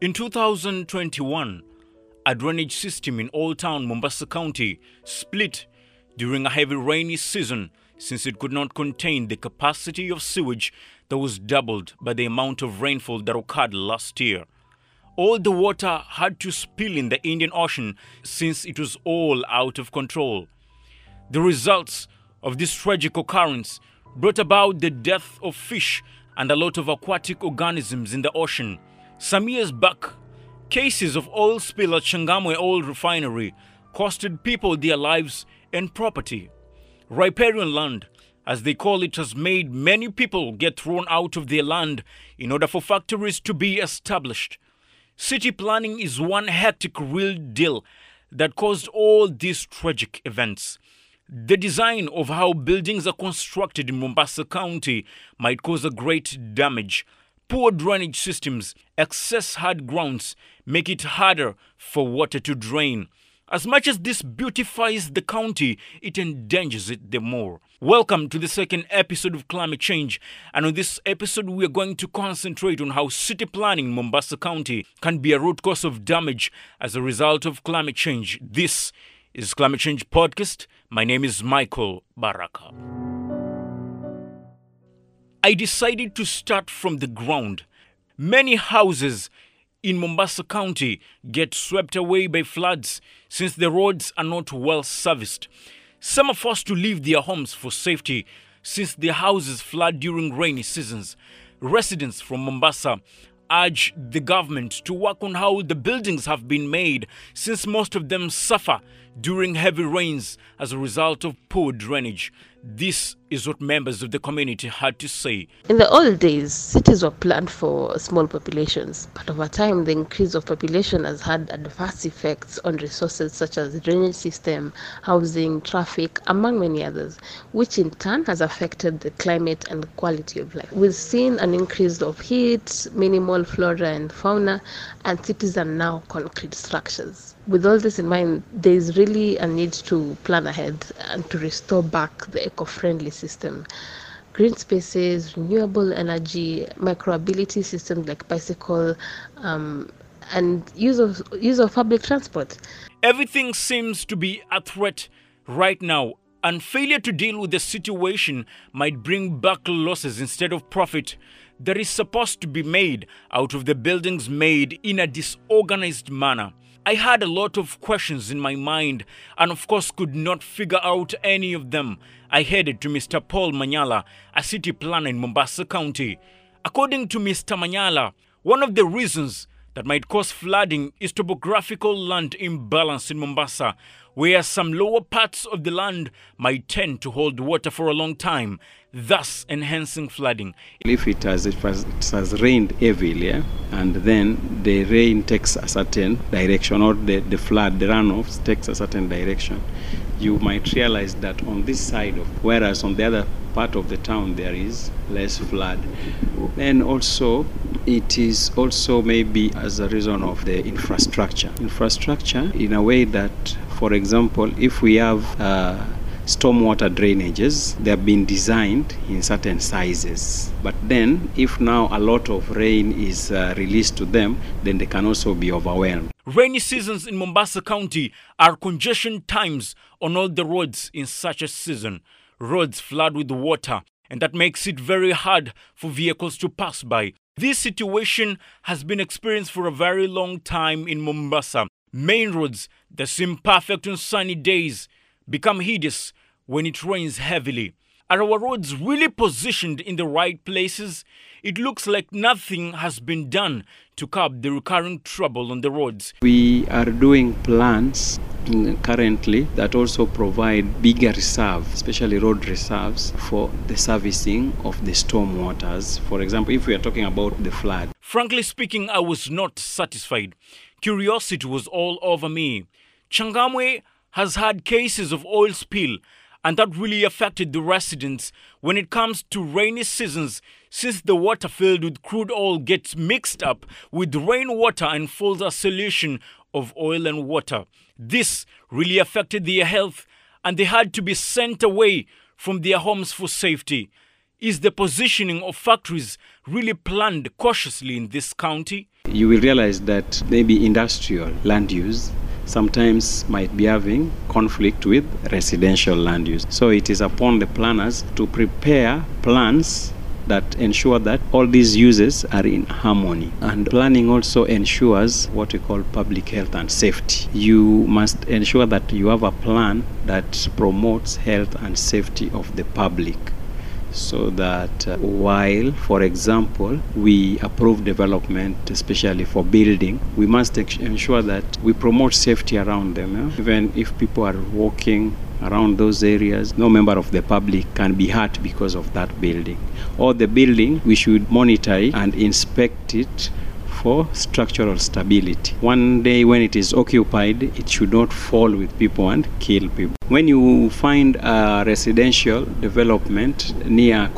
In 2021, a drainage system in Old Town, Mombasa County, split during a heavy rainy season since it could not contain the capacity of sewage that was doubled by the amount of rainfall that occurred last year. All the water had to spill in the Indian Ocean since it was all out of control. The results of this tragic occurrence brought about the death of fish and a lot of aquatic organisms in the ocean. Some years back, cases of oil spill at Changamwe Oil Refinery costed people their lives and property. Riparian land, as they call it, has made many people get thrown out of their land in order for factories to be established. City planning is one hectic real deal that caused all these tragic events. The design of how buildings are constructed in Mombasa County might cause a great damage. Poor drainage systems, excess hard grounds make it harder for water to drain. As much as this beautifies the county, it endangers it the more. Welcome to the second episode of Climate Change. And on this episode, we are going to concentrate on how city planning in Mombasa County can be a root cause of damage as a result of climate change. This is Climate Change Podcast. My name is Michael Baraka. I decided to start from the ground. Many houses in Mombasa County get swept away by floods since the roads are not well serviced. Some are forced to leave their homes for safety since their houses flood during rainy seasons. Residents from Mombasa urge the government to work on how the buildings have been made since most of them suffer during heavy rains as a result of poor drainage. This is what members of the community had to say. In the old days, cities were planned for small populations, but over time, the increase of population has had adverse effects on resources such as drainage system, housing, traffic, among many others, which in turn has affected the climate and quality of life. We've seen an increase of heat, minimal flora and fauna, and cities are now concrete structures. With all this in mind, there is really a need to plan ahead and to restore back the eco friendly system. Green spaces, renewable energy, micromobility systems like bicycle, um, and use of use of public transport. Everything seems to be a threat right now, and failure to deal with the situation might bring back losses instead of profit that is supposed to be made out of the buildings made in a disorganized manner. I had a lot of questions in my mind and, of course, could not figure out any of them. I headed to Mr. Paul Manyala, a city planner in Mombasa County. According to Mr. Manyala, one of the reasons that might cause flooding is topographical land imbalance in Mombasa, where some lower parts of the land might tend to hold water for a long time, thus enhancing flooding. If it has, it has, rained heavily, and then the rain takes a certain direction, or the, the flood, the runoff takes a certain direction, you might realize that on this side of, whereas on the other part of the town there is less flood. Then also, it is also maybe as a reason of the infrastructure. Infrastructure, in a way that, for example, if we have uh, stormwater drainages, they have been designed in certain sizes. But then, if now a lot of rain is uh, released to them, then they can also be overwhelmed. Rainy seasons in Mombasa County are congestion times on all the roads in such a season. Roads flood with water, and that makes it very hard for vehicles to pass by. This situation has been experienced for a very long time in Mombasa. Main roads that seem perfect on sunny days become hideous when it rains heavily. Are our roads really positioned in the right places? It looks like nothing has been done to curb the recurring trouble on the roads. We are doing plans currently that also provide bigger reserves, especially road reserves, for the servicing of the storm waters. For example, if we are talking about the flood. Frankly speaking, I was not satisfied. Curiosity was all over me. Changamwe has had cases of oil spill and that really affected the residents when it comes to rainy seasons since the water filled with crude oil gets mixed up with rainwater and forms a solution of oil and water. This really affected their health and they had to be sent away from their homes for safety. Is the positioning of factories really planned cautiously in this county? You will realize that maybe industrial land use sometimes might be having conflict with residential land use. So it is upon the planners to prepare plans that ensure that all these uses are in harmony. And planning also ensures what we call public health and safety. You must ensure that you have a plan that promotes health and safety of the public so that uh, while, for example, we approve development, especially for building, we must ensure that we promote safety around them. yeah? Even if people are walking around those areas, no member of the public can be hurt because of that building. Or the building, we should monitor it and inspect it for structural stability. One day when it is occupied, it should not fall with people and kill people. When you find a residential development near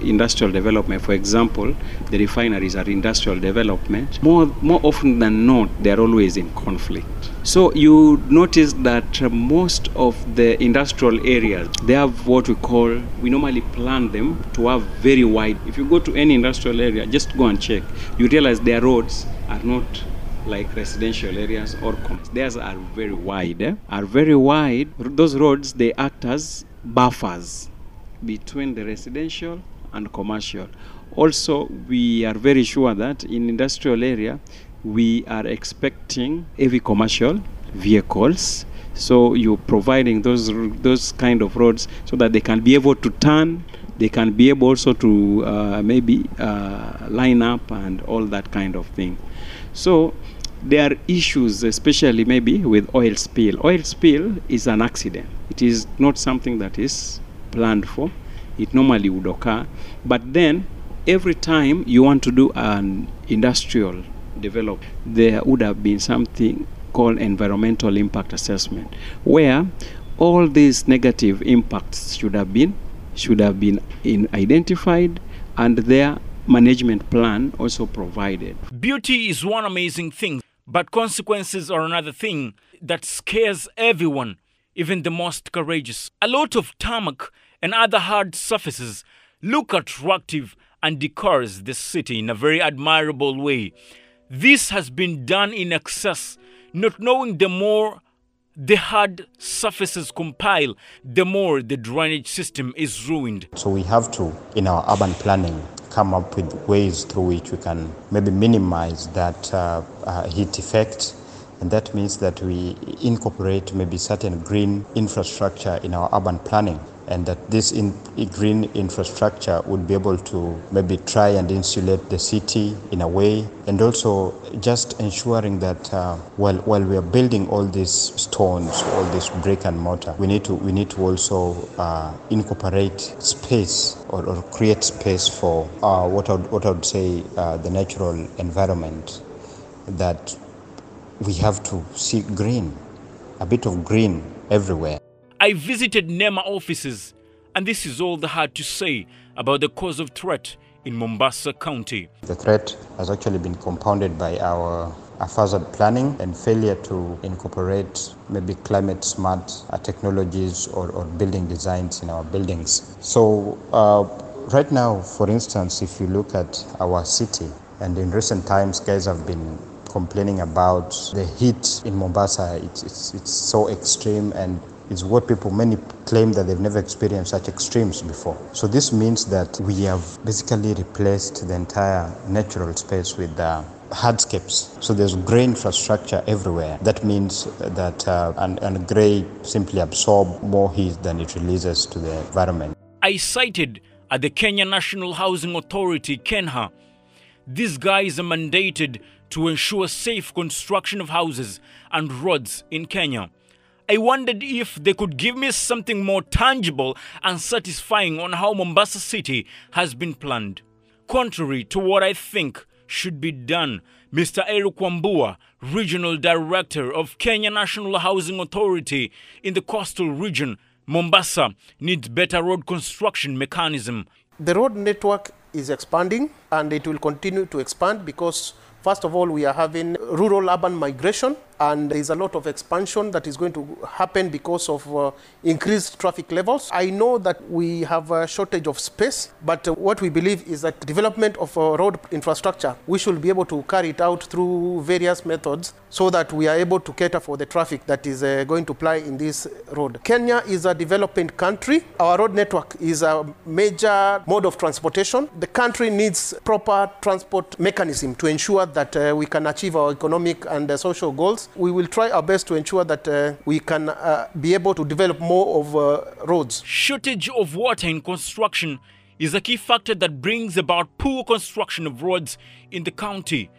industrial development, for example, the refineries are industrial development, more, more often than not, they are always in conflict. So you notice that most of the industrial areas, they have what we call, we normally plan them to have very wide. If you go to any industrial area, just go and check. You realize their roads are not like residential areas or commerce. Theirs are very wide. eh? Are very wide. Those roads they act as buffers between the residential and commercial. Also, we are very sure that in industrial area we are expecting heavy commercial vehicles. So you're providing those those kind of roads so that they can be able to turn, they can be able also to uh, maybe uh, line up and all that kind of thing. So there are issues, especially maybe with oil spill. Oil spill is an accident. It is not something that is planned for. It normally would occur. But then, every time you want to do an industrial develop, there would have been something called environmental impact assessment, where all these negative impacts should have been should have been identified and their management plan also provided. Beauty is one amazing thing, but consequences are another thing that scares everyone, even the most courageous. A lot of tarmac and other hard surfaces look attractive and decors the city in a very admirable way. This has been done in excess, not knowing the more the hard surfaces compile, the more the drainage system is ruined. So we have to, in our urban planning, come up with ways through which we can maybe minimize that uh, uh, heat effect. And that means that we incorporate maybe certain green infrastructure in our urban planning. And that this in, green infrastructure would be able to maybe try and insulate the city in a way, and also just ensuring that uh, while while we are building all these stones, all this brick and mortar, we need to we need to also uh, incorporate space or, or create space for uh, what I would, what I would say uh, the natural environment that we have to see green, a bit of green everywhere. I visited NEMA offices, and this is all they had to say about the cause of threat in Mombasa County. The threat has actually been compounded by our haphazard planning and failure to incorporate maybe climate smart technologies or, or building designs in our buildings. So, uh, right now, for instance, if you look at our city, and in recent times, guys have been complaining about the heat in Mombasa. It's, it's, it's so extreme and it's what people many claim that they've never experienced such extremes before. So this means that we have basically replaced the entire natural space with uh, hardscapes. So there's grey infrastructure everywhere. That means that uh, and, and grey simply absorb more heat than it releases to the environment. I cited at the Kenya National Housing Authority, KENHA. These guys are mandated to ensure safe construction of houses and roads in Kenya. I wondered if they could give me something more tangible and satisfying on how Mombasa City has been planned. Contrary to what I think should be done, Mr. Eric Wambua, Regional Director of Kenya National Housing Authority in the coastal region, Mombasa, needs better road construction mechanism. The road network is expanding and it will continue to expand because, first of all, we are having rural urban migration and there is a lot of expansion that is going to happen because of uh, increased traffic levels. I know that we have a shortage of space, but uh, what we believe is that development of uh, road infrastructure, we should be able to carry it out through various methods so that we are able to cater for the traffic that is uh, going to ply in this road. Kenya is a developing country. Our road network is a major mode of transportation. The country needs proper transport mechanism to ensure that uh, we can achieve our economic and uh, social goals. We will try our best to ensure that uh, we can uh, be able to develop more of uh, roads. Shortage of water in construction is a key factor that brings about poor construction of roads in the county.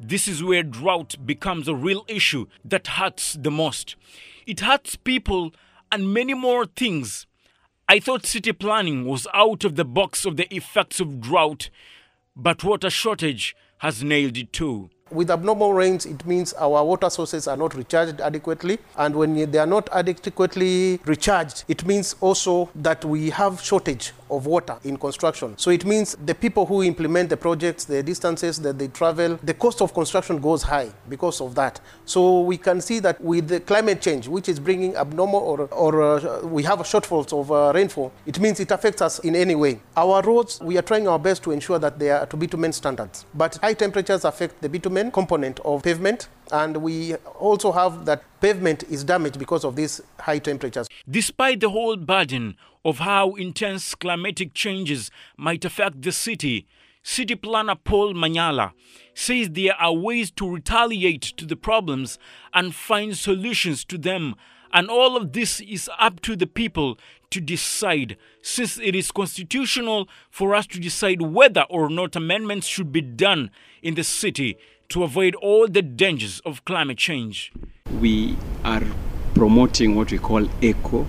This is where drought becomes a real issue that hurts the most. It hurts people and many more things. I thought city planning was out of the box of the effects of drought, but water shortage has nailed it too. With abnormal rains, it means our water sources are not recharged adequately. And when they are not adequately recharged, it means also that we have shortage of water in construction. So it means the people who implement the projects, the distances that they travel, the cost of construction goes high because of that. So we can see that with the climate change, which is bringing abnormal or, or uh, we have shortfalls of uh, rainfall, it means it affects us in any way. Our roads, we are trying our best to ensure that they are to bitumen standards. But high temperatures affect the bitumen component of pavement and we also have that pavement is damaged because of these high temperatures. Despite the whole burden of how intense climatic changes might affect the city, City planner Paul Manyala says there are ways to retaliate to the problems and find solutions to them. And all of this is up to the people to decide, since it is constitutional for us to decide whether or not amendments should be done in the city to avoid all the dangers of climate change. We are promoting what we call eco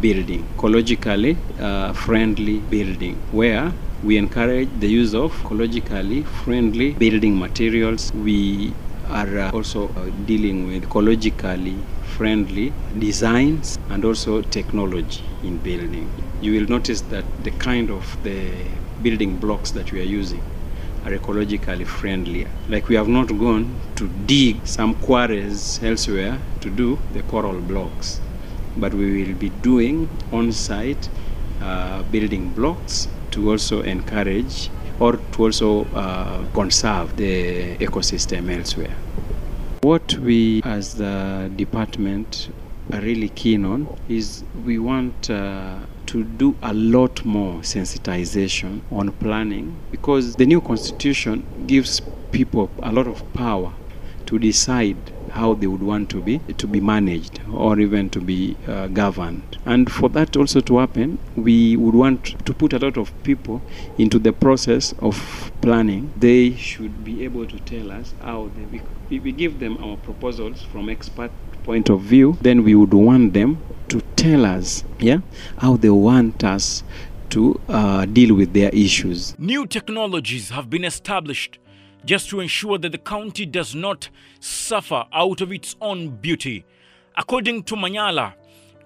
building, ecologically uh, friendly building, where we encourage the use of ecologically friendly building materials. We are uh, also uh, dealing with ecologically friendly designs and also technology in building. You will notice that the kind of the building blocks that we are using are ecologically friendlier. Like we have not gone to dig some quarries elsewhere to do the coral blocks, but we will be doing on-site uh, building blocks to also encourage or to also uh, conserve the ecosystem elsewhere. What we as the department are really keen on is we want uh, to do a lot more sensitization on planning because the new constitution gives people a lot of power to decide how they would want to be to be managed or even to be uh, governed. And for that also to happen we would want to put a lot of people into the process of planning. They should be able to tell us how they we, we give them our proposals from expert point of view. Then we would want them to tell us yeah how they want us to uh, deal with their issues. New technologies have been established just to ensure that the county does not suffer out of its own beauty. According to Manyala,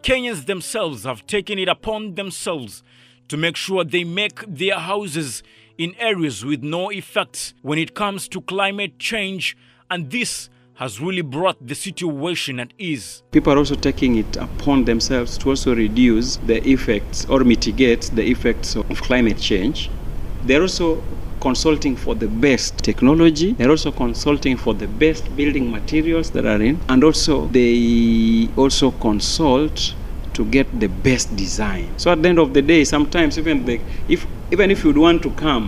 Kenyans themselves have taken it upon themselves to make sure they make their houses in areas with no effects when it comes to climate change, and this has really brought the situation at ease. people are also taking it upon themselves to also reduce the effects or mitigate the effects of climate change they're also consulting for the best technology. They're also consulting for the best building materials that are in. And also they also consult to get the best design. So at the end of the day sometimes even the if even if you'd want to come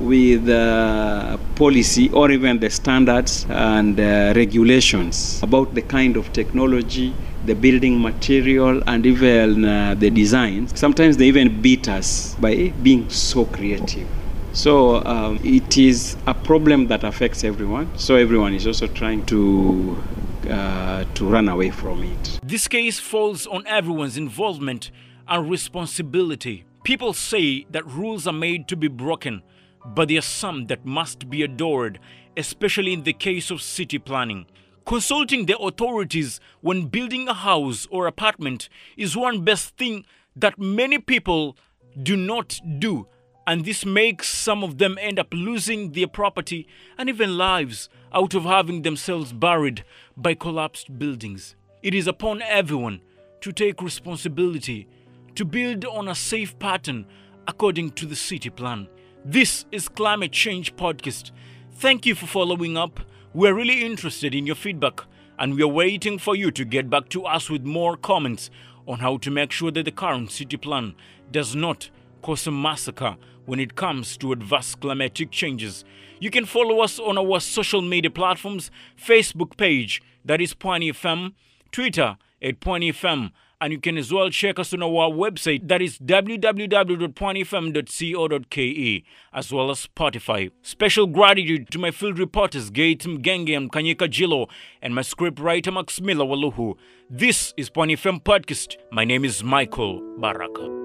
with uh, policy or even the standards and uh, regulations about the kind of technology the building material and even uh, the designs sometimes they even beat us by being so creative so um, it is a problem that affects everyone. So everyone is also trying to uh, to run away from it. This case falls on everyone's involvement and responsibility. People say that rules are made to be broken, but there are some that must be adored, especially in the case of city planning. Consulting the authorities when building a house or apartment is one best thing that many people do not do and this makes some of them end up losing their property and even lives out of having themselves buried by collapsed buildings. It is upon everyone to take responsibility to build on a safe pattern according to the city plan. This is Climate Change Podcast. Thank you for following up. We're really interested in your feedback and we are waiting for you to get back to us with more comments on how to make sure that the current city plan does not cause a massacre when it comes to adverse climatic changes. You can follow us on our social media platforms Facebook page, that is Pwani FM, Twitter at Pwani FM, and you can as well check us on our website, that is www.pwanifm.co.ke, as well as Spotify. Special gratitude to my field reporters Gate Mgenge and Kanyika Jilo, and my script writer Max Miller Waluhu. This is Pwani FM Podcast. My name is Michael Baraka.